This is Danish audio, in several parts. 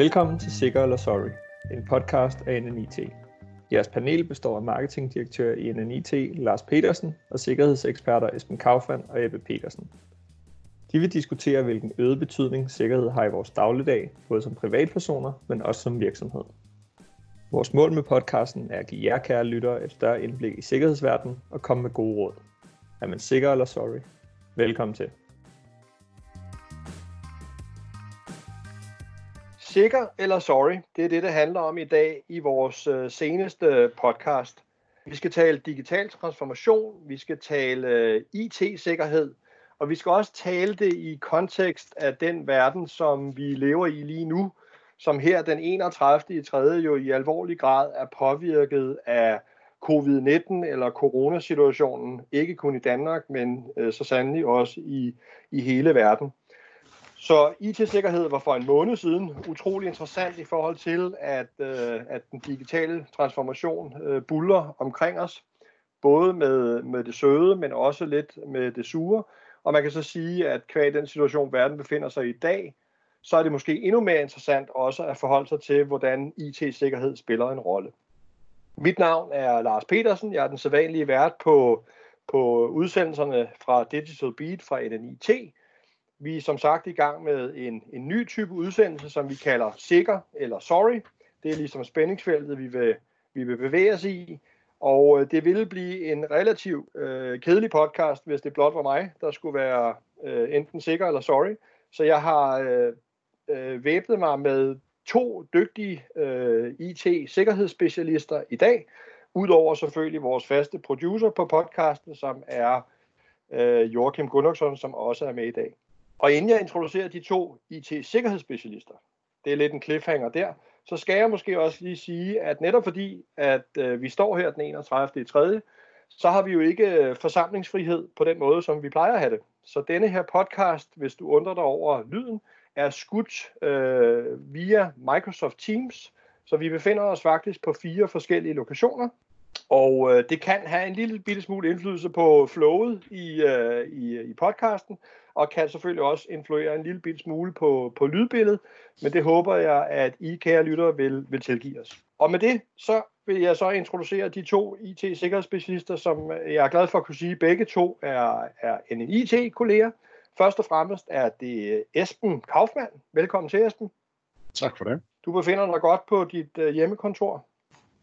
Velkommen til Sikker eller Sorry, en podcast af NNIT. Jeres panel består af marketingdirektør i NNIT Lars Petersen og sikkerhedseksperter Esben Kaufmann og Ebbe Petersen. De vil diskutere, hvilken øget betydning sikkerhed har i vores dagligdag, både som privatpersoner, men også som virksomhed. Vores mål med podcasten er at give jer kære lyttere et større indblik i sikkerhedsverdenen og komme med gode råd. Er man sikker eller sorry? Velkommen til. Sikker eller sorry, det er det, det handler om i dag i vores øh, seneste podcast. Vi skal tale digital transformation, vi skal tale øh, IT-sikkerhed, og vi skal også tale det i kontekst af den verden, som vi lever i lige nu, som her den 31. i 3. jo i alvorlig grad er påvirket af covid-19 eller coronasituationen, ikke kun i Danmark, men øh, så sandelig også i, i hele verden. Så IT-sikkerhed var for en måned siden utrolig interessant i forhold til, at, øh, at den digitale transformation øh, buller omkring os, både med, med det søde, men også lidt med det sure. Og man kan så sige, at kvæg den situation, verden befinder sig i i dag, så er det måske endnu mere interessant også at forholde sig til, hvordan IT-sikkerhed spiller en rolle. Mit navn er Lars Petersen. Jeg er den sædvanlige vært på, på udsendelserne fra Digital Beat fra NNIT. Vi er som sagt i gang med en, en ny type udsendelse, som vi kalder Sikker eller Sorry. Det er ligesom spændingsfeltet, vi vil, vi vil bevæge os i. Og øh, det ville blive en relativt øh, kedelig podcast, hvis det blot var mig, der skulle være øh, enten sikker eller sorry. Så jeg har øh, øh, væbnet mig med to dygtige øh, IT-sikkerhedsspecialister i dag, udover selvfølgelig vores faste producer på podcasten, som er øh, Joachim Gunnarsson, som også er med i dag. Og inden jeg introducerer de to IT-sikkerhedsspecialister, det er lidt en cliffhanger der, så skal jeg måske også lige sige, at netop fordi, at øh, vi står her den 31. i 3., så har vi jo ikke øh, forsamlingsfrihed på den måde, som vi plejer at have det. Så denne her podcast, hvis du undrer dig over lyden, er skudt øh, via Microsoft Teams, så vi befinder os faktisk på fire forskellige lokationer. Og øh, det kan have en lille bitte smule indflydelse på flowet i, øh, i, i podcasten, og kan selvfølgelig også influere en lille bitte smule på, på lydbilledet, men det håber jeg, at I, kære lyttere, vil, vil tilgive os. Og med det, så vil jeg så introducere de to IT-sikkerhedsspecialister, som jeg er glad for at kunne sige, begge to er, er en IT-kolleger. Først og fremmest er det Esben Kaufmann. Velkommen til, Esben. Tak for det. Du befinder dig godt på dit uh, hjemmekontor.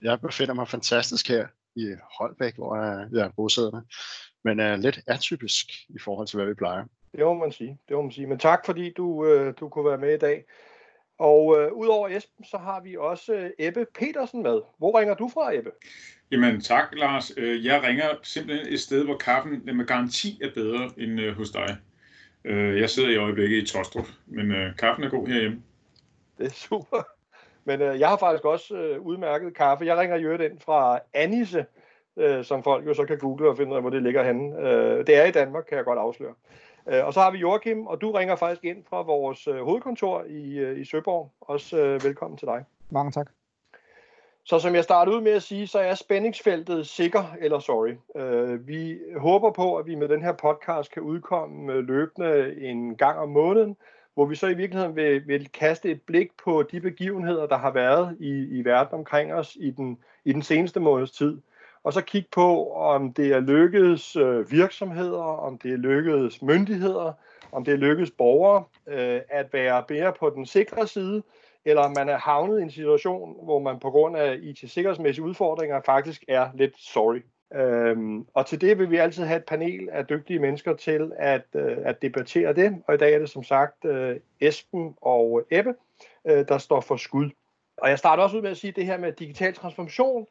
Jeg befinder mig fantastisk her i Holbæk, hvor jeg, jeg er bosiddende, men er lidt atypisk i forhold til, hvad vi plejer. Det må man sige. Det må man sige. Men tak, fordi du, uh, du kunne være med i dag. Og uh, udover Esben, så har vi også uh, Ebbe Petersen med. Hvor ringer du fra, Ebbe? Jamen tak, Lars. Jeg ringer simpelthen et sted, hvor kaffen med garanti er bedre end uh, hos dig. Uh, jeg sidder i øjeblikket i Tostrup, men uh, kaffen er god herhjemme. Det er super. Men øh, jeg har faktisk også øh, udmærket kaffe. Jeg ringer jo ind fra Anise, øh, som folk jo så kan google og finde ud af, hvor det ligger henne. Øh, det er i Danmark, kan jeg godt afsløre. Øh, og så har vi Joachim, og du ringer faktisk ind fra vores øh, hovedkontor i, øh, i Søborg. Også øh, velkommen til dig. Mange tak. Så som jeg startede ud med at sige, så er spændingsfeltet sikker eller sorry. Øh, vi håber på, at vi med den her podcast kan udkomme løbende en gang om måneden, hvor vi så i virkeligheden vil, vil kaste et blik på de begivenheder, der har været i, i verden omkring os i den, i den seneste måneds tid. Og så kigge på, om det er lykkedes øh, virksomheder, om det er lykkedes myndigheder, om det er lykkedes borgere øh, at være mere på den sikre side, eller om man er havnet i en situation, hvor man på grund af IT-sikkerhedsmæssige udfordringer faktisk er lidt sorry. Øhm, og til det vil vi altid have et panel af dygtige mennesker til at, øh, at debattere det. Og i dag er det som sagt øh, Esben og Ebbe, øh, der står for skud. Og jeg starter også ud med at sige, at det her med digital transformation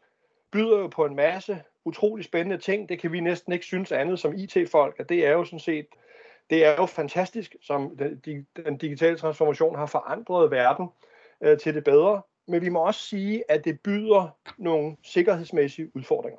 byder jo på en masse utrolig spændende ting. Det kan vi næsten ikke synes andet som IT-folk, at det er jo sådan set det er jo fantastisk, som den, den digitale transformation har forandret verden øh, til det bedre. Men vi må også sige, at det byder nogle sikkerhedsmæssige udfordringer.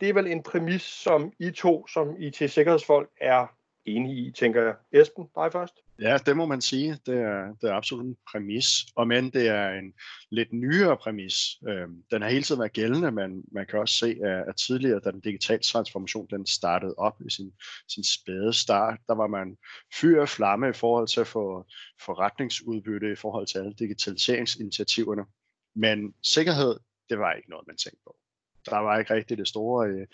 Det er vel en præmis, som I to som IT-sikkerhedsfolk er enige i, tænker jeg. Esben, dig først. Ja, det må man sige. Det er, det er absolut en præmis. Og men det er en lidt nyere præmis. Øhm, den har hele tiden været gældende, men man kan også se, at, tidligere, da den digitale transformation den startede op i sin, sin spæde start, der var man fyr og flamme i forhold til at få forretningsudbytte, i forhold til alle digitaliseringsinitiativerne. Men sikkerhed, det var ikke noget, man tænkte på. Der var ikke rigtig det store øh,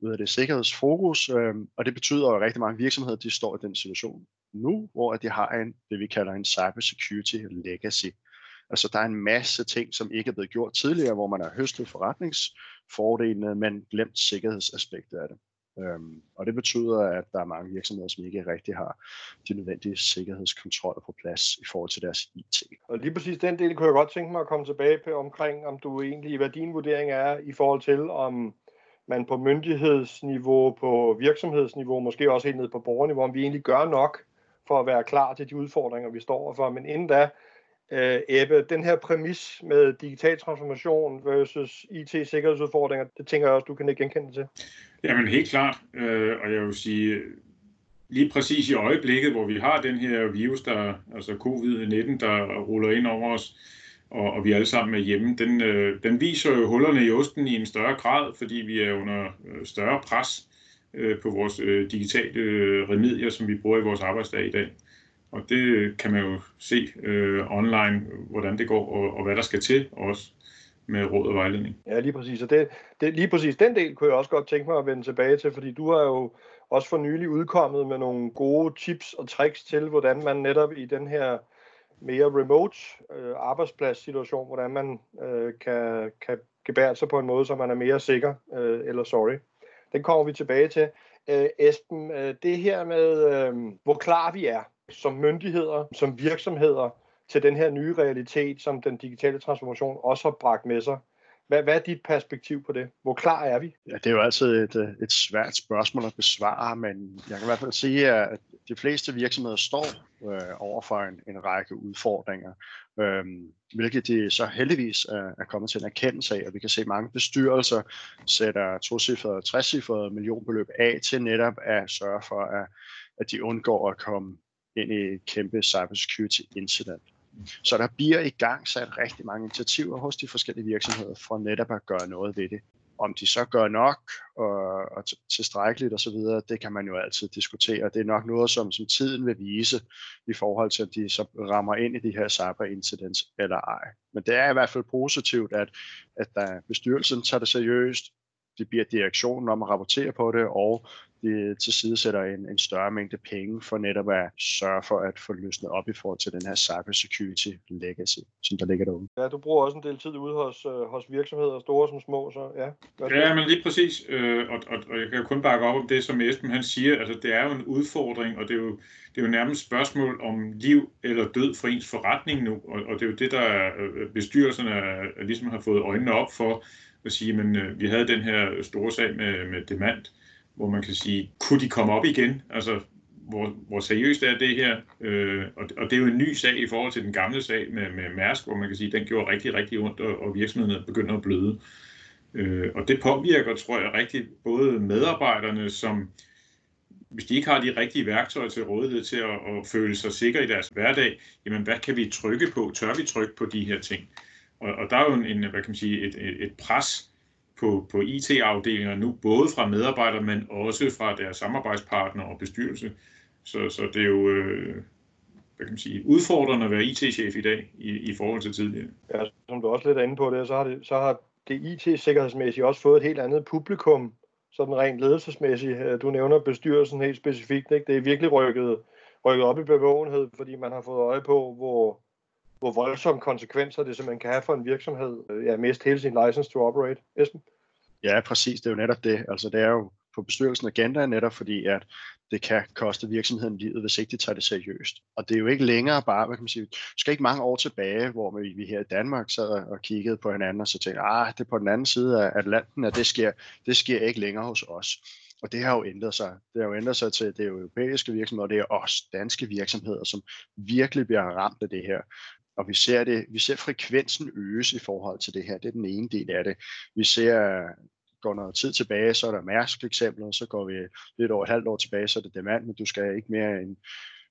ud af det sikkerhedsfokus, øh, og det betyder at rigtig mange virksomheder, de står i den situation nu, hvor de har en, det vi kalder en cybersecurity legacy. Altså der er en masse ting, som ikke er blevet gjort tidligere, hvor man har høstet forretningsfordelene, men glemt sikkerhedsaspektet af det. Øhm, og det betyder, at der er mange virksomheder, som ikke rigtig har de nødvendige sikkerhedskontroller på plads i forhold til deres IT. Og lige præcis den del kunne jeg godt tænke mig at komme tilbage på omkring, om du egentlig, hvad din vurdering er i forhold til, om man på myndighedsniveau, på virksomhedsniveau, måske også helt ned på borgerniveau, om vi egentlig gør nok for at være klar til de udfordringer, vi står overfor. Men inden da, øh, Ebbe, den her præmis med digital transformation versus IT-sikkerhedsudfordringer, det tænker jeg også, du kan ikke genkende til. Jamen helt klart, øh, og jeg vil sige, lige præcis i øjeblikket, hvor vi har den her virus, der, altså covid-19, der ruller ind over os, og, og vi alle sammen er hjemme, den, øh, den viser jo hullerne i osten i en større grad, fordi vi er under øh, større pres øh, på vores øh, digitale øh, remedier, som vi bruger i vores arbejdsdag i dag. Og det øh, kan man jo se øh, online, hvordan det går, og, og hvad der skal til også med råd og vejledning. Ja, lige præcis. Og det, det, lige præcis den del kunne jeg også godt tænke mig at vende tilbage til, fordi du har jo også for nylig udkommet med nogle gode tips og tricks til, hvordan man netop i den her mere remote øh, arbejdspladssituation, hvordan man øh, kan, kan gebære sig på en måde, så man er mere sikker, øh, eller sorry. Den kommer vi tilbage til. Øh, Esben, øh, det her med, øh, hvor klar vi er som myndigheder, som virksomheder, til den her nye realitet, som den digitale transformation også har bragt med sig. Hvad, hvad er dit perspektiv på det? Hvor klar er vi? Ja, det er jo altid et, øh, et svært spørgsmål at besvare, men jeg kan i hvert fald sige, at de fleste virksomheder står øh, over for en, en række udfordringer, øh, hvilket de så heldigvis er, er kommet til en erkendelse af, og vi kan se, at mange bestyrelser sætter tocifrede, trecifrede millionbeløb af til netop at sørge for, at, at de undgår at komme ind i et kæmpe cybersecurity incident. Så der bliver i gang sat rigtig mange initiativer hos de forskellige virksomheder for netop at gøre noget ved det. Om de så gør nok og, og tilstrækkeligt osv., det kan man jo altid diskutere. Det er nok noget, som, som tiden vil vise i forhold til, at de så rammer ind i de her cyberincidents eller ej. Men det er i hvert fald positivt, at, at der bestyrelsen tager det seriøst, de bliver direktionen om at rapportere på det, og de tilsidesætter en, en større mængde penge for netop at sørge for at få løsnet op i forhold til den her cybersecurity legacy, som der ligger derude. Ja, du bruger også en del tid ude hos, øh, hos virksomheder, store som små, så ja. Ja, men lige præcis, øh, og, og, og jeg kan jo kun bakke op om det, som Esben han siger, altså det er jo en udfordring, og det er jo, det er jo nærmest spørgsmål om liv eller død for ens forretning nu, og, og det er jo det, der øh, bestyrelserne er, ligesom har fået øjnene op for, at sige, men øh, vi havde den her store sag med, med demand, hvor man kan sige, kunne de komme op igen? Altså, hvor, hvor seriøst er det her? Øh, og, og det er jo en ny sag i forhold til den gamle sag med, med Mærsk, hvor man kan sige, den gjorde rigtig, rigtig ondt, og, og virksomhederne begynder at bløde. Øh, og det påvirker, tror jeg, rigtig både medarbejderne, som hvis de ikke har de rigtige værktøjer til rådighed til at, at føle sig sikre i deres hverdag, jamen hvad kan vi trykke på? Tør vi trykke på de her ting? Og, og der er jo en, hvad kan man sige, et, et, et pres på, på IT-afdelinger nu, både fra medarbejdere, men også fra deres samarbejdspartnere og bestyrelse. Så, så det er jo øh, hvad kan man sige, udfordrende at være IT-chef i dag i, i forhold til tidligere. Ja, som du også lidt er inde på det, så har det, så har det IT-sikkerhedsmæssigt også fået et helt andet publikum, sådan rent ledelsesmæssigt. Øh, du nævner bestyrelsen helt specifikt. Ikke? Det er virkelig rykket, rykket op i bevågenhed, fordi man har fået øje på, hvor, hvor voldsomme konsekvenser det simpelthen kan have for en virksomhed øh, ja, miste hele sin license to operate. Esben? Ja, præcis. Det er jo netop det. Altså, det er jo på bestyrelsen agenda netop fordi, at det kan koste virksomheden livet, hvis ikke de tager det seriøst. Og det er jo ikke længere bare, hvad kan man sige, skal ikke mange år tilbage, hvor vi, vi her i Danmark sad og kiggede på hinanden og så tænkte, ah, det er på den anden side af Atlanten, at det sker, det sker ikke længere hos os. Og det har jo ændret sig. Det har jo ændret sig til det europæiske virksomheder, og det er også danske virksomheder, som virkelig bliver ramt af det her. Og vi ser, det, vi ser frekvensen øges i forhold til det her. Det er den ene del af det. Vi ser, går noget tid tilbage, så er der Mærsk eksempler, så går vi lidt over et halvt år tilbage, så er det demand, men du skal ikke mere end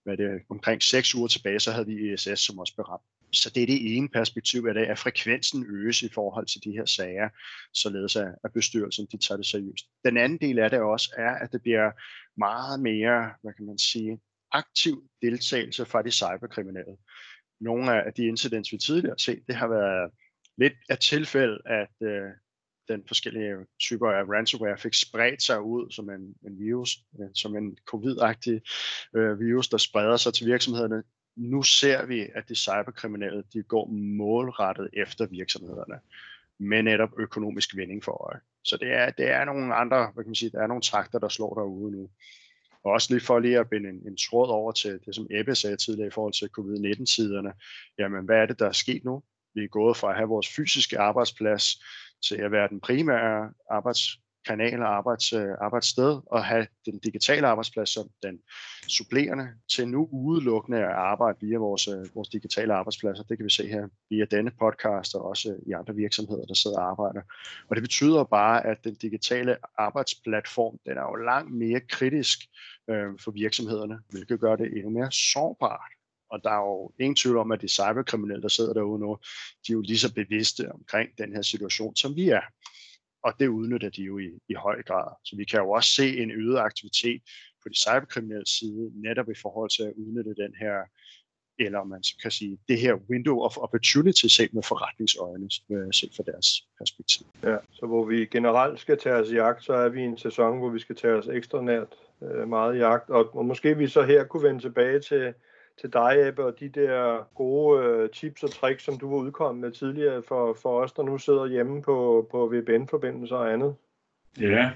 hvad det, omkring seks uger tilbage, så havde vi ESS, som også beramt. Så det er det ene perspektiv af det, at frekvensen øges i forhold til de her sager, således at bestyrelsen de tager det seriøst. Den anden del af det også er, at det bliver meget mere, hvad kan man sige, aktiv deltagelse fra de cyberkriminelle. Nogle af de incidents, vi tidligere har set, det har været lidt af tilfælde, at øh, den forskellige typer af ransomware fik spredt sig ud som en, en virus, øh, som en covid-agtig øh, virus, der spreder sig til virksomhederne. Nu ser vi, at de cyberkriminelle de går målrettet efter virksomhederne med netop økonomisk vinding for øje. Så det er, det er nogle andre, hvad kan man sige, der er nogle takter, der slår derude nu. Og også lige for lige at binde en, en tråd over til det, som Ebbe sagde tidligere i forhold til covid-19-tiderne. Jamen, hvad er det, der er sket nu? Vi er gået fra at have vores fysiske arbejdsplads til at være den primære kanal og arbejds, øh, arbejdssted, og have den digitale arbejdsplads som den supplerende, til nu udelukkende at arbejde via vores, øh, vores digitale arbejdspladser. Det kan vi se her via denne podcast, og også øh, i andre virksomheder, der sidder og arbejder. Og det betyder bare, at den digitale arbejdsplatform, den er jo langt mere kritisk øh, for virksomhederne, hvilket gør det endnu mere sårbart og der er jo ingen tvivl om, at de cyberkriminelle, der sidder derude nu, de er jo lige så bevidste omkring den her situation, som vi er. Og det udnytter de jo i, i høj grad. Så vi kan jo også se en øget aktivitet på de cyberkriminelle side, netop i forhold til at udnytte den her, eller man kan sige, det her window of opportunity set med forretningsøjne, øh, set fra deres perspektiv. Ja, så hvor vi generelt skal tage os i jagt, så er vi i en sæson, hvor vi skal tage os ekstra nært øh, meget i jagt, og, og måske vi så her kunne vende tilbage til, til dig, Ebbe, og de der gode øh, tips og tricks, som du var udkommet med tidligere for, for os, der nu sidder hjemme på, på VPN-forbindelser og andet. Ja,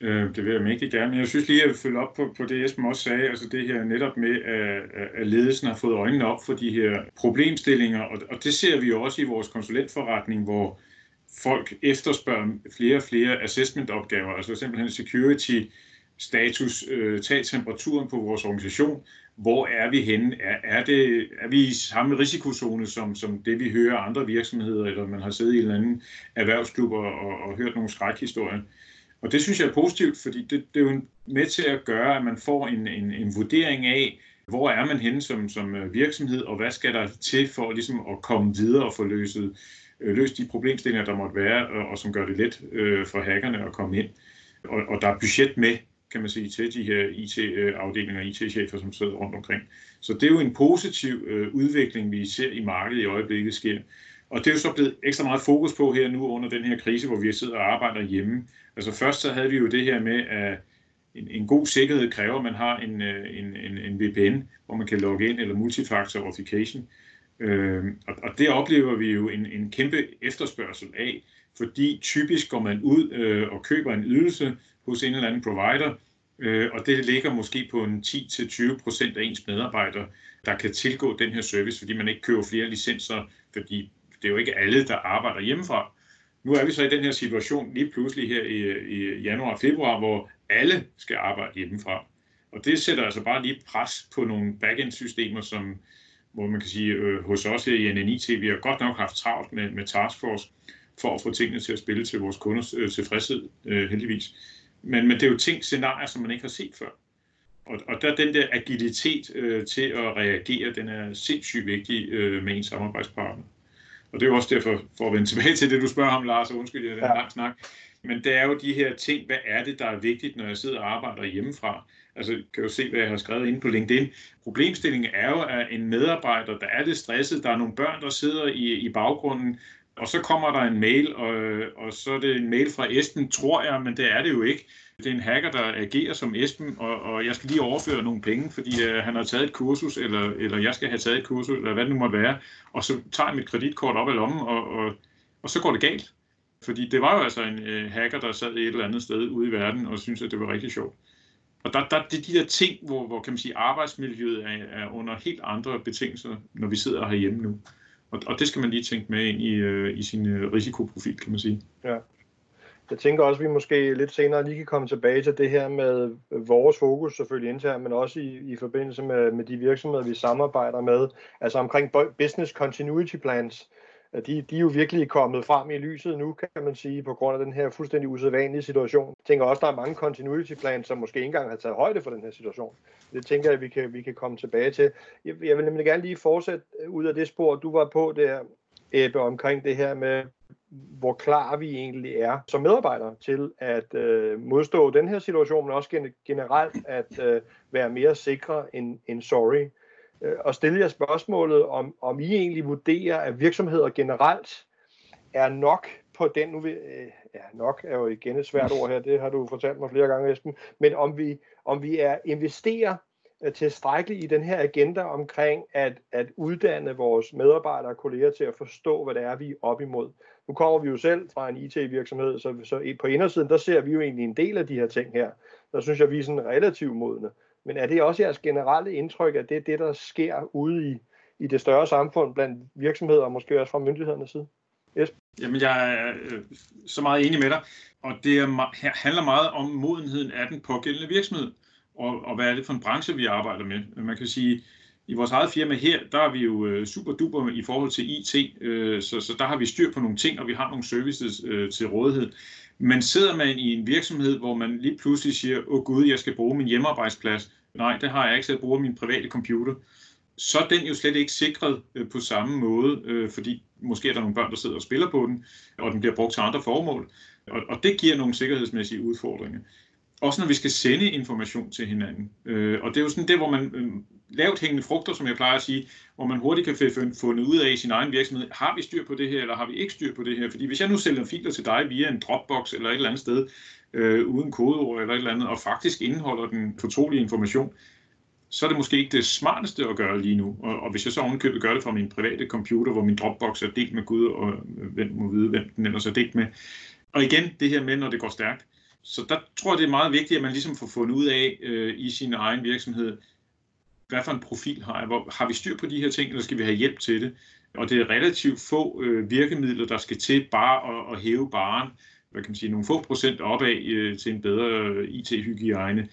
øh, det vil jeg mægtig gerne. Jeg synes lige at følge op på, på det, Esben også sagde, altså det her netop med, at, at ledelsen har fået øjnene op for de her problemstillinger, og, og det ser vi jo også i vores konsulentforretning, hvor folk efterspørger flere og flere assessment-opgaver, altså simpelthen security status, øh, tag temperaturen på vores organisation, hvor er vi henne? Er, er, det, er vi i samme risikozone som, som det, vi hører andre virksomheder, eller man har siddet i en eller anden erhvervsklub og, og, og hørt nogle skrækhistorier? Og det synes jeg er positivt, fordi det, det er jo med til at gøre, at man får en, en, en vurdering af, hvor er man henne som, som øh, virksomhed, og hvad skal der til for ligesom at komme videre og få løset, øh, løst de problemstillinger, der måtte være, og, og som gør det let øh, for hackerne at komme ind. Og, og der er budget med kan man sige, til de her IT-afdelinger og IT-chefer, som sidder rundt omkring. Så det er jo en positiv øh, udvikling, vi ser i markedet i øjeblikket sker. Og det er jo så blevet ekstra meget fokus på her nu under den her krise, hvor vi sidder og arbejder hjemme. Altså først så havde vi jo det her med, at en, en god sikkerhed kræver, at man har en, øh, en, en, en VPN, hvor man kan logge ind, eller multifactor authentication. Øh, og, og det oplever vi jo en, en kæmpe efterspørgsel af, fordi typisk går man ud øh, og køber en ydelse, hos en eller anden provider, øh, og det ligger måske på en 10-20% af ens medarbejdere, der kan tilgå den her service, fordi man ikke køber flere licenser, fordi det er jo ikke alle, der arbejder hjemmefra. Nu er vi så i den her situation lige pludselig her i, i januar og februar, hvor alle skal arbejde hjemmefra. Og det sætter altså bare lige pres på nogle backend-systemer, som, hvor man kan sige, øh, hos os her i NNIT, vi har godt nok haft travlt med, med taskforce for at få tingene til at spille til vores kunders øh, tilfredshed, øh, heldigvis. Men, men det er jo ting, scenarier, som man ikke har set før. Og, og der den der agilitet øh, til at reagere, den er sindssygt vigtig øh, med en samarbejdspartner. Og det er jo også derfor, for at vende tilbage til det, du spørger om, Lars, og undskyld, det er en lang snak. Men det er jo de her ting, hvad er det, der er vigtigt, når jeg sidder og arbejder hjemmefra? Altså, kan jo se, hvad jeg har skrevet inde på LinkedIn. Problemstillingen er jo, at en medarbejder, der er lidt stresset, der er nogle børn, der sidder i, i baggrunden, og så kommer der en mail, og, og så er det en mail fra Esben, tror jeg, men det er det jo ikke. Det er en hacker, der agerer som Esben, og, og jeg skal lige overføre nogle penge, fordi uh, han har taget et kursus, eller, eller jeg skal have taget et kursus, eller hvad det nu må være. Og så tager jeg mit kreditkort op af lommen, og, og, og så går det galt. Fordi det var jo altså en uh, hacker, der sad et eller andet sted ude i verden, og synes at det var rigtig sjovt. Og der, der, det er de der ting, hvor, hvor kan man sige, arbejdsmiljøet er, er under helt andre betingelser, når vi sidder herhjemme nu. Og, og det skal man lige tænke med ind i, øh, i sin øh, risikoprofil, kan man sige. Ja. Jeg tænker også, at vi måske lidt senere lige kan komme tilbage til det her med øh, vores fokus selvfølgelig internt, men også i, i forbindelse med, med de virksomheder, vi samarbejder med, altså omkring business continuity plans de, de er jo virkelig kommet frem i lyset nu, kan man sige, på grund af den her fuldstændig usædvanlige situation. Jeg tænker også, der er mange continuity plans, som måske ikke engang har taget højde for den her situation. Det tænker jeg, vi kan, vi kan komme tilbage til. Jeg, jeg vil nemlig gerne lige fortsætte ud af det spor, du var på der, Ebbe, omkring det her med, hvor klar vi egentlig er som medarbejdere til at øh, modstå den her situation, men også generelt at øh, være mere sikre end, end sorry Øh, og stille jer spørgsmålet, om, om I egentlig vurderer, at virksomheder generelt er nok på den, nu vi, øh, ja, nok er jo igen et svært ord her, det har du fortalt mig flere gange, Esben, men om vi, om vi er investerer øh, tilstrækkeligt i den her agenda omkring at, at uddanne vores medarbejdere og kolleger til at forstå, hvad det er, vi er op imod. Nu kommer vi jo selv fra en IT-virksomhed, så, så på indersiden, der ser vi jo egentlig en del af de her ting her. Der synes jeg, vi er sådan relativt modne. Men er det også jeres generelle indtryk, at det er det, der sker ude i, i det større samfund blandt virksomheder, og måske også fra myndighedernes side? Yes. Jamen, jeg er øh, så meget enig med dig, og det er, handler meget om modenheden af den pågældende virksomhed, og, og hvad er det for en branche, vi arbejder med. Man kan sige, i vores eget firma her, der er vi jo øh, super duper i forhold til IT, øh, så, så der har vi styr på nogle ting, og vi har nogle services øh, til rådighed. Men sidder man i en virksomhed, hvor man lige pludselig siger, åh oh, gud, jeg skal bruge min hjemmearbejdsplads. Nej, det har jeg ikke, så jeg bruger min private computer. Så er den jo slet ikke sikret øh, på samme måde, øh, fordi måske er der nogle børn, der sidder og spiller på den, og den bliver brugt til andre formål. Og, og det giver nogle sikkerhedsmæssige udfordringer. Også når vi skal sende information til hinanden. Øh, og det er jo sådan det, hvor man øh, lavt hængende frugter, som jeg plejer at sige, hvor man hurtigt kan få fundet ud af i sin egen virksomhed, har vi styr på det her, eller har vi ikke styr på det her? Fordi hvis jeg nu sælger filer til dig via en Dropbox eller et eller andet sted, øh, uden kodeord eller et eller andet, og faktisk indeholder den fortrolige information, så er det måske ikke det smarteste at gøre lige nu. Og, og hvis jeg så ovenkøbet gør det fra min private computer, hvor min Dropbox er delt med Gud, og øh, hvem må vide, hvem den ellers er delt med. Og igen, det her med, når det går stærkt. Så der tror jeg, det er meget vigtigt, at man ligesom får fundet ud af øh, i sin egen virksomhed, hvad for en profil har jeg? Hvor, har vi styr på de her ting, eller skal vi have hjælp til det? Og det er relativt få øh, virkemidler, der skal til bare at, at hæve baren, hvad kan man sige, nogle få procent opad øh, til en bedre øh, IT-hygiejne.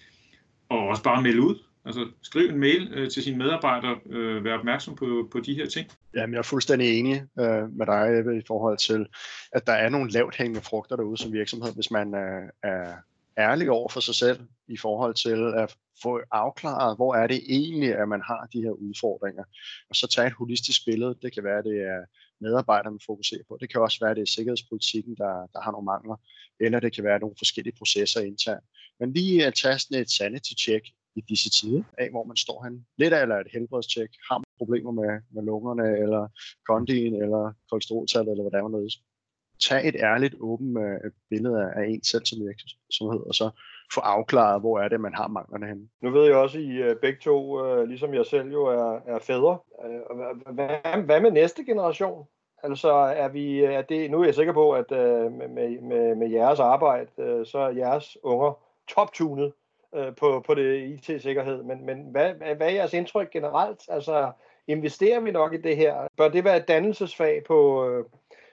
Og også bare melde ud. Altså skriv en mail øh, til sine medarbejdere, øh, vær opmærksom på, på de her ting. Jamen, jeg er fuldstændig enig øh, med dig i forhold til, at der er nogle lavt hængende frugter derude som virksomhed, hvis man øh, er ærlig over for sig selv i forhold til at få afklaret, hvor er det egentlig, at man har de her udfordringer. Og så tage et holistisk billede. Det kan være, at det er medarbejderne, man fokuserer på. Det kan også være, at det er sikkerhedspolitikken, der, der har nogle mangler. Eller det kan være nogle forskellige processer internt. Men lige at tage sådan et sanity check i disse tider af, hvor man står hen. Lidt af eller et helbredstjek. Har man problemer med, med lungerne, eller kondien, eller kolesteroltallet, eller hvad der er Tag et ærligt, åbent øh, billede af, af en selv som virksomhed, og så få afklaret, hvor er det, man har manglerne henne. Nu ved jeg også, at I øh, begge to, øh, ligesom jeg selv jo er, er fædre. Øh, hvad, hvad med næste generation? Altså er vi, er det, nu er jeg sikker på, at med, med, med jeres arbejde, så er jeres unger toptunet på, på det IT-sikkerhed. Men, men hvad, hvad er jeres indtryk generelt? Altså, investerer vi nok i det her? Bør det være et dannelsesfag på,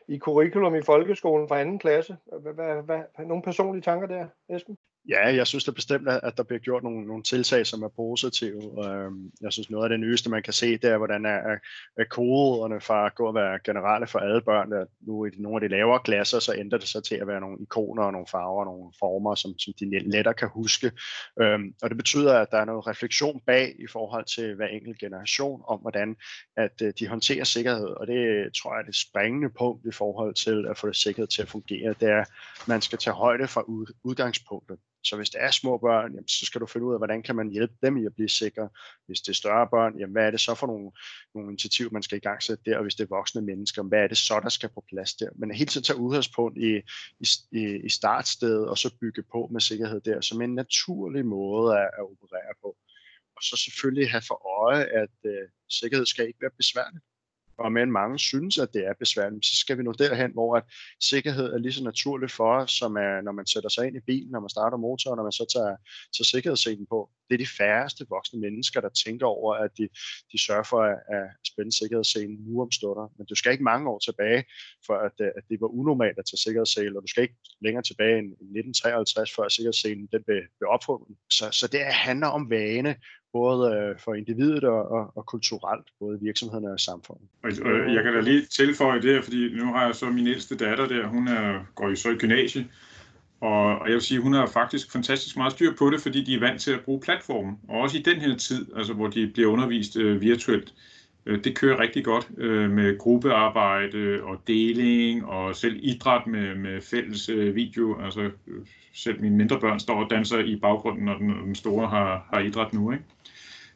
i curriculum i folkeskolen fra anden klasse? Hvad, hvad, hvad, nogle personlige tanker der, Esben? Ja, jeg synes da bestemt, at der bliver gjort nogle, nogle tiltag, som er positive. Øhm, jeg synes, noget af det nyeste, man kan se, det er, hvordan er, er koderne fra at gå og være generelle for alle børn. At nu i nogle af de lavere klasser, så ændrer det sig til at være nogle ikoner og nogle farver og nogle former, som, som de lettere kan huske. Øhm, og det betyder, at der er noget refleksion bag i forhold til hver enkelt generation om, hvordan at øh, de håndterer sikkerhed. Og det tror jeg er det springende punkt i forhold til at få det sikkerhed til at fungere. Det er, at man skal tage højde fra udgangspunktet. Så hvis det er små børn, jamen, så skal du finde ud af, hvordan kan man hjælpe dem i at blive sikre. Hvis det er større børn, jamen, hvad er det så for nogle, nogle initiativer, man skal i gang sætte der? Og hvis det er voksne mennesker, hvad er det så, der skal på plads der? Men hele tiden tage udgangspunkt i, i, i startstedet, og så bygge på med sikkerhed der, som en naturlig måde at, at operere på. Og så selvfølgelig have for øje, at øh, sikkerhed skal ikke være besværligt og men mange synes, at det er besværligt, så skal vi nå derhen, hvor at sikkerhed er lige så naturligt for os, som er, når man sætter sig ind i bilen, når man starter motoren, når man så tager, tager sikkerhedsselen på. Det er de færreste voksne mennesker, der tænker over, at de, de sørger for at, at spænde sikkerhedsselen nu om stunder. Men du skal ikke mange år tilbage, for at, øh, at det var unormalt at tage sikkerhedsselen, og du skal ikke længere tilbage end 1953, før sikkerhedsselen den blev, blev opfundet. Så, så det handler om vane, både øh, for individet og, og, og kulturelt, både virksomhederne og samfundet. Og, og jeg kan da lige tilføje det, fordi nu har jeg så min ældste datter der, hun er, går i så i gymnasie, og, og jeg vil sige, hun har faktisk fantastisk meget styr på det, fordi de er vant til at bruge platformen. Og også i den her tid, altså hvor de bliver undervist øh, virtuelt, øh, Øh, det kører rigtig godt øh, med gruppearbejde og deling og selv idræt med, med fælles øh, video. Altså øh, selv mine mindre børn står og danser i baggrunden, når den, den store har, har idræt nu. Ikke?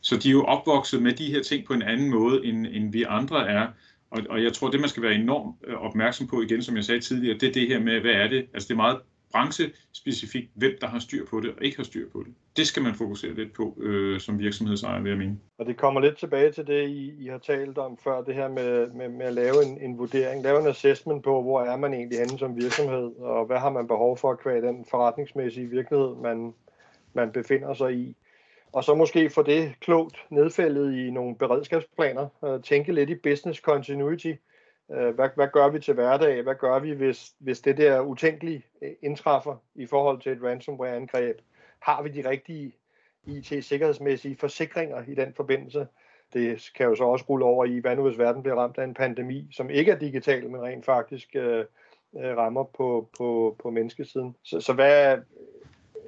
Så de er jo opvokset med de her ting på en anden måde, end, end vi andre er. Og, og jeg tror, det man skal være enormt øh, opmærksom på igen, som jeg sagde tidligere, det er det her med, hvad er det? Altså det er meget branchespecifikt, hvem der har styr på det og ikke har styr på det. Det skal man fokusere lidt på øh, som virksomhedsejer, vil jeg mene. Og det kommer lidt tilbage til det, I, I har talt om før, det her med, med, med at lave en, en vurdering, lave en assessment på, hvor er man egentlig henne som virksomhed, og hvad har man behov for at kvæde den forretningsmæssige virkelighed, man, man befinder sig i. Og så måske få det klogt nedfældet i nogle beredskabsplaner, tænke lidt i business continuity, Øh, Øh, hvad, hvad gør vi til hverdag? Hvad gør vi, hvis, hvis det der utænkelige øh, indtræffer i forhold til et ransomware-angreb? Har vi de rigtige IT-sikkerhedsmæssige forsikringer i den forbindelse? Det kan jo så også rulle over i, hvad nu hvis verden bliver ramt af en pandemi, som ikke er digital, men rent faktisk øh, øh rammer på, på, på menneskesiden. Så, så hvad,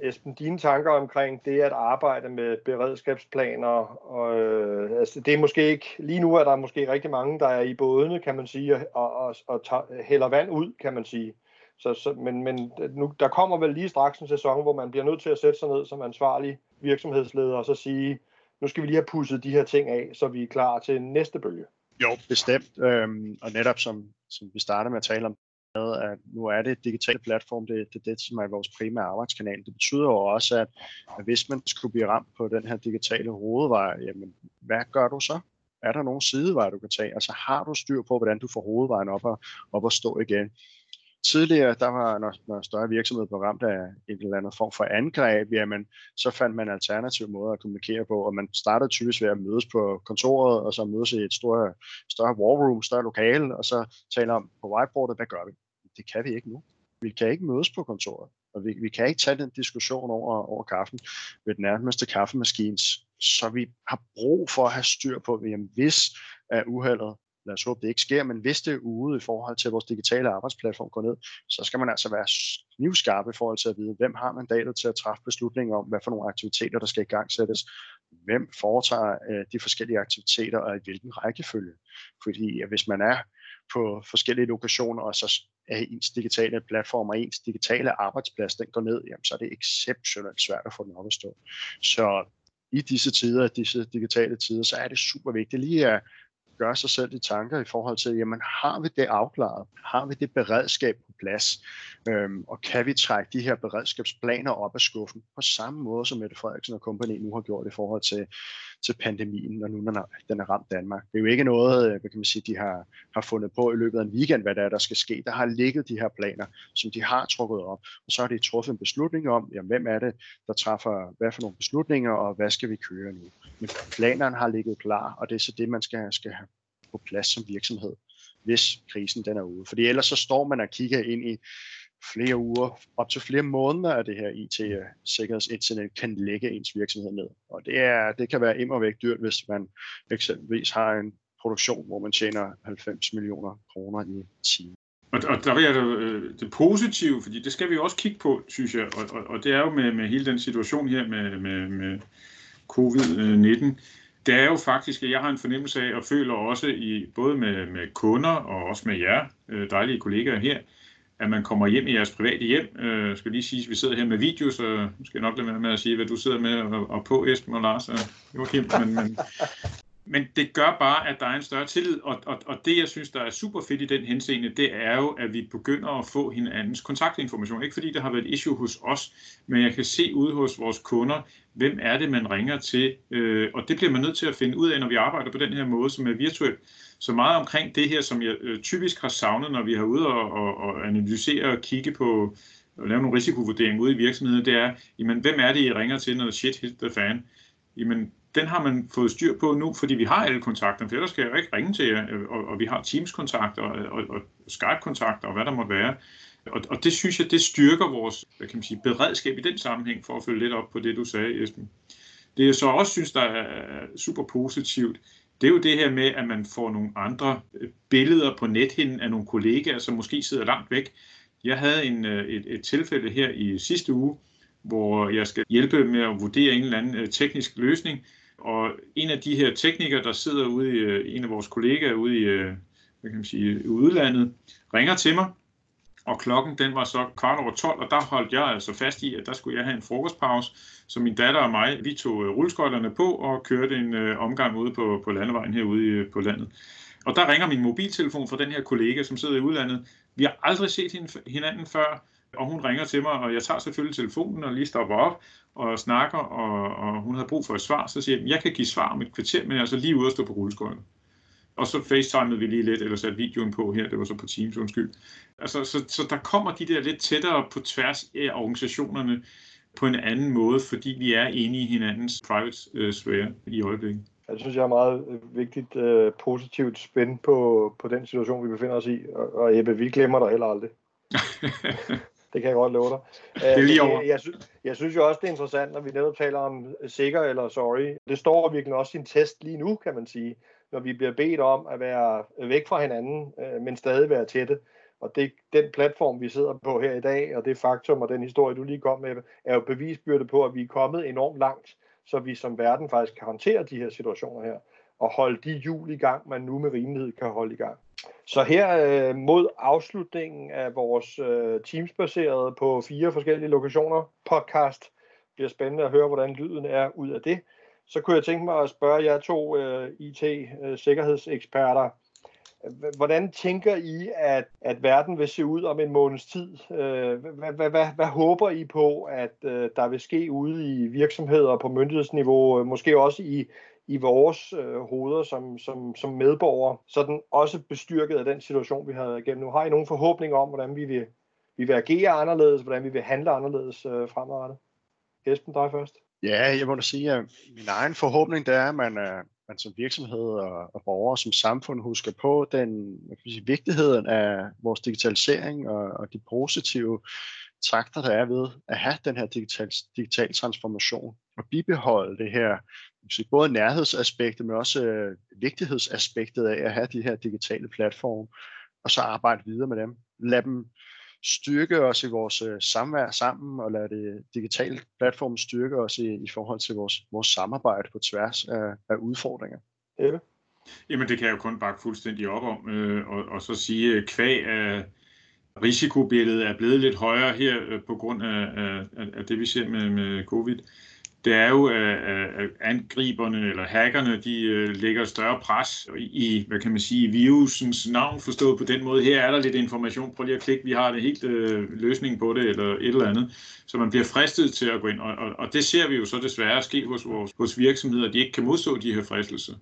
Esben, dine tanker omkring det at arbejde med beredskabsplaner, og, øh, altså det er måske ikke, lige nu er der måske rigtig mange, der er i bådene, kan man sige, og, og, og tager, hælder vand ud, kan man sige. Så, så, men, men nu, der kommer vel lige straks en sæson, hvor man bliver nødt til at sætte sig ned som ansvarlig virksomhedsleder, og så sige, nu skal vi lige have pusset de her ting af, så vi er klar til næste bølge. Jo, bestemt. Øhm, og netop som, som vi startede med at tale om, med, at nu er det digitale platform, det, det er det, som er vores primære arbejdskanal. Det betyder jo også, at, at hvis man skulle blive ramt på den her digitale hovedvej, jamen, hvad gør du så? Er der nogen sidevej, du kan tage? Altså har du styr på, hvordan du får hovedvejen op og, op og stå igen? Tidligere, der var, når, når større virksomheder blev ramt af en eller anden form for angreb, jamen, så fandt man alternative måder at kommunikere på, og man startede typisk ved at mødes på kontoret, og så mødes i et større, større war room, større lokale, og så tale om på whiteboardet, hvad gør vi? Det kan vi ikke nu. Vi kan ikke mødes på kontoret, og vi, vi kan ikke tage den diskussion over, over kaffen ved den nærmeste kaffemaskine, så vi har brug for at have styr på, jamen hvis er uheldet, lad os håbe, det ikke sker, men hvis det er ude i forhold til, at vores digitale arbejdsplatform går ned, så skal man altså være knivskarp i forhold til at vide, hvem har mandatet til at træffe beslutninger om, hvad for nogle aktiviteter, der skal i gang sættes, hvem foretager øh, de forskellige aktiviteter, og i hvilken rækkefølge. Fordi at hvis man er på forskellige lokationer, og så er ens digitale platform og ens digitale arbejdsplads, den går ned, jamen, så er det exceptionelt svært at få den op at stå. Så i disse tider, disse digitale tider, så er det super vigtigt lige at gøre sig selv de tanker i forhold til, jamen har vi det afklaret? Har vi det beredskab på plads? Øhm, og kan vi trække de her beredskabsplaner op af skuffen på samme måde, som Mette Frederiksen og kompagni nu har gjort i forhold til, til pandemien, når nu den den har ramt Danmark. Det er jo ikke noget, øh, hvad kan man sige, de har, har fundet på i løbet af en weekend, hvad der er, der skal ske. Der har ligget de her planer, som de har trukket op, og så har de truffet en beslutning om, jamen, hvem er det, der træffer hvad for nogle beslutninger, og hvad skal vi køre nu. Men planerne har ligget klar, og det er så det, man skal, skal have på plads som virksomhed, hvis krisen den er ude. Fordi ellers så står man og kigger ind i flere uger, op til flere måneder af det her IT-sikkerhedsincident øh, kan lægge ens virksomhed ned. Og det, er, det kan være imod væk dyrt, hvis man eksempelvis har en produktion, hvor man tjener 90 millioner kroner i timen. Og, og der vil jeg øh, det positive, fordi det skal vi også kigge på, synes jeg, og, og, og det er jo med, med hele den situation her med, med, med covid-19, det er jo faktisk, at jeg har en fornemmelse af, og føler også i både med, med kunder og også med jer, øh, dejlige kollegaer her, at man kommer hjem i jeres private hjem. Øh, skal lige sige, at vi sidder her med video, så skal jeg nok lade være med at sige, hvad du sidder med og, og på, Esben og Lars og Joachim. Men, men, men det gør bare, at der er en større tillid, og, og, og det, jeg synes, der er super fedt i den henseende, det er jo, at vi begynder at få hinandens kontaktinformation. Ikke fordi der har været et issue hos os, men jeg kan se ude hos vores kunder, hvem er det, man ringer til, øh, og det bliver man nødt til at finde ud af, når vi arbejder på den her måde, som er virtuelt. Så meget omkring det her, som jeg øh, typisk har savnet, når vi har ude og, og, og analysere og kigge på, og lave nogle risikovurderinger ude i virksomheden, det er, jamen, hvem er det, I ringer til, når shit hit the fan? Jamen, den har man fået styr på nu, fordi vi har alle kontakterne, for ellers skal jeg jo ikke ringe til jer, øh, og, og vi har Teams-kontakter og, og, og Skype-kontakter og hvad der måtte være. Og, og det synes jeg, det styrker vores hvad kan man sige, beredskab i den sammenhæng, for at følge lidt op på det, du sagde, Esben. Det jeg så også synes, der er super positivt, det er jo det her med, at man får nogle andre øh, billeder på nethinden af nogle kollegaer, som måske sidder langt væk. Jeg havde en, øh, et, et tilfælde her i sidste uge, hvor jeg skal hjælpe med at vurdere en eller anden teknisk løsning, og en af de her teknikere, der sidder ude i, øh, en af vores kollegaer ude i, øh, hvad kan man sige, udlandet, ringer til mig og klokken den var så kvart over 12, og der holdt jeg altså fast i, at der skulle jeg have en frokostpause. Så min datter og mig, vi tog øh, rulleskøjlerne på og kørte en øh, omgang ude på, på landevejen herude i, på landet. Og der ringer min mobiltelefon fra den her kollega, som sidder i udlandet. Vi har aldrig set hinanden før, og hun ringer til mig, og jeg tager selvfølgelig telefonen og lige stopper op og snakker, og, og hun har brug for et svar. Så siger jeg, jeg kan give svar om et kvarter, men jeg er altså lige ude at stå på rulleskøjerne. Og så facetimede vi lige lidt, eller satte videoen på her, det var så på Teams, undskyld. Altså, så, så der kommer de der lidt tættere på tværs af organisationerne på en anden måde, fordi vi er inde i hinandens private uh, sphere i øjeblikket. Jeg synes, jeg er meget øh, vigtigt uh, positivt spænd på, på den situation, vi befinder os i. Og, og Ebbe, vi glemmer dig heller aldrig. det kan jeg godt love dig. Det er lige over. Jeg, jeg, synes, jeg synes jo også, det er interessant, når vi netop taler om sikker eller sorry. Det står virkelig også i en test lige nu, kan man sige når vi bliver bedt om at være væk fra hinanden, øh, men stadig være tætte. Og det, den platform, vi sidder på her i dag, og det faktum og den historie, du lige kom med, er jo bevisbyrde på, at vi er kommet enormt langt, så vi som verden faktisk kan håndtere de her situationer her, og holde de hjul i gang, man nu med rimelighed kan holde i gang. Så her øh, mod afslutningen af vores øh, teamsbaserede på fire forskellige lokationer podcast, bliver spændende at høre, hvordan lyden er ud af det så kunne jeg tænke mig at spørge jer to øh, IT-sikkerhedseksperter, øh, hvordan tænker I, at, at verden vil se ud om en måneds tid? Øh, hvad, hvad, hvad, hvad håber I på, at øh, der vil ske ude i virksomheder på myndighedsniveau, måske også i, i vores øh, hoveder som, som, som medborgere, sådan også bestyrket af den situation, vi har igennem nu? Har I nogen forhåbninger om, hvordan vi vil, vi vil agere anderledes, hvordan vi vil handle anderledes øh, fremadrettet? Esben, dig først. Ja, jeg må da sige, at min egen forhåbning det er, at man, øh, man som virksomhed og, og borgere som samfund husker på den kan sige, vigtigheden af vores digitalisering og, og de positive takter, der er ved at have den her digital, digital transformation og bibeholde det her sige, både nærhedsaspektet, men også uh, vigtighedsaspektet af at have de her digitale platforme, og så arbejde videre med dem. Lad dem styrke os i vores øh, samvær sammen, og lade det digitale platform styrke os i, i forhold til vores, vores samarbejde på tværs af, af udfordringer. Ja. Jamen det kan jeg jo kun bakke fuldstændig op om, øh, og, og så sige, at kvæg af risikobilledet er blevet lidt højere her øh, på grund af, af, af det, vi ser med, med covid det er jo, at angriberne eller hackerne, de lægger større pres i, hvad kan man sige, virusens navn, forstået på den måde. Her er der lidt information, prøv lige at klikke, vi har det helt øh, løsning på det, eller et eller andet. Så man bliver fristet til at gå ind, og, og, og det ser vi jo så desværre ske hos, vores, hos virksomheder, at de ikke kan modstå de her fristelser.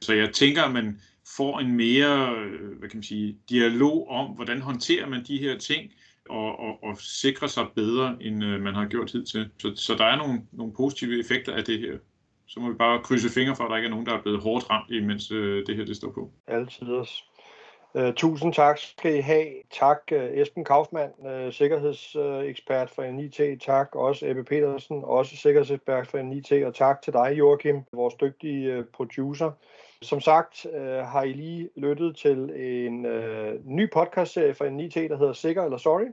Så jeg tænker, at man får en mere, hvad kan man sige, dialog om, hvordan håndterer man de her ting, og, og, og sikre sig bedre, end øh, man har gjort hidtil. Så, så der er nogle, nogle positive effekter af det her. Så må vi bare krydse fingre for, at der ikke er nogen, der er blevet hårdt ramt, imens øh, det her det står på. Altid også. Uh, øh, tusind tak skal I have. Tak uh, Esben Kaufmann, uh, sikkerhedsekspert for NIT. Tak også Ebbe Petersen, også sikkerhedsekspert for NIT. Og tak til dig, Joachim, vores dygtige uh, producer. Som sagt uh, har I lige lyttet til en uh, ny podcastserie for NIT, der hedder Sikker eller Sorry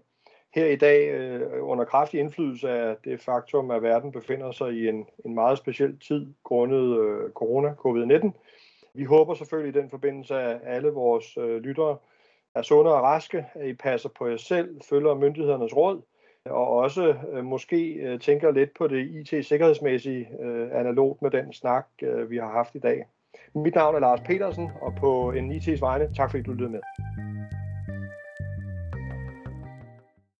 her i dag øh, under kraftig indflydelse af det faktum, at verden befinder sig i en, en meget speciel tid grundet øh, corona, covid-19. Vi håber selvfølgelig i den forbindelse, at alle vores øh, lyttere er sunde og raske, at I passer på jer selv, følger myndighedernes råd, og også øh, måske øh, tænker lidt på det IT-sikkerhedsmæssige øh, analogt med den snak, øh, vi har haft i dag. Mit navn er Lars Petersen, og på en IT's vegne, tak fordi du lyttede med.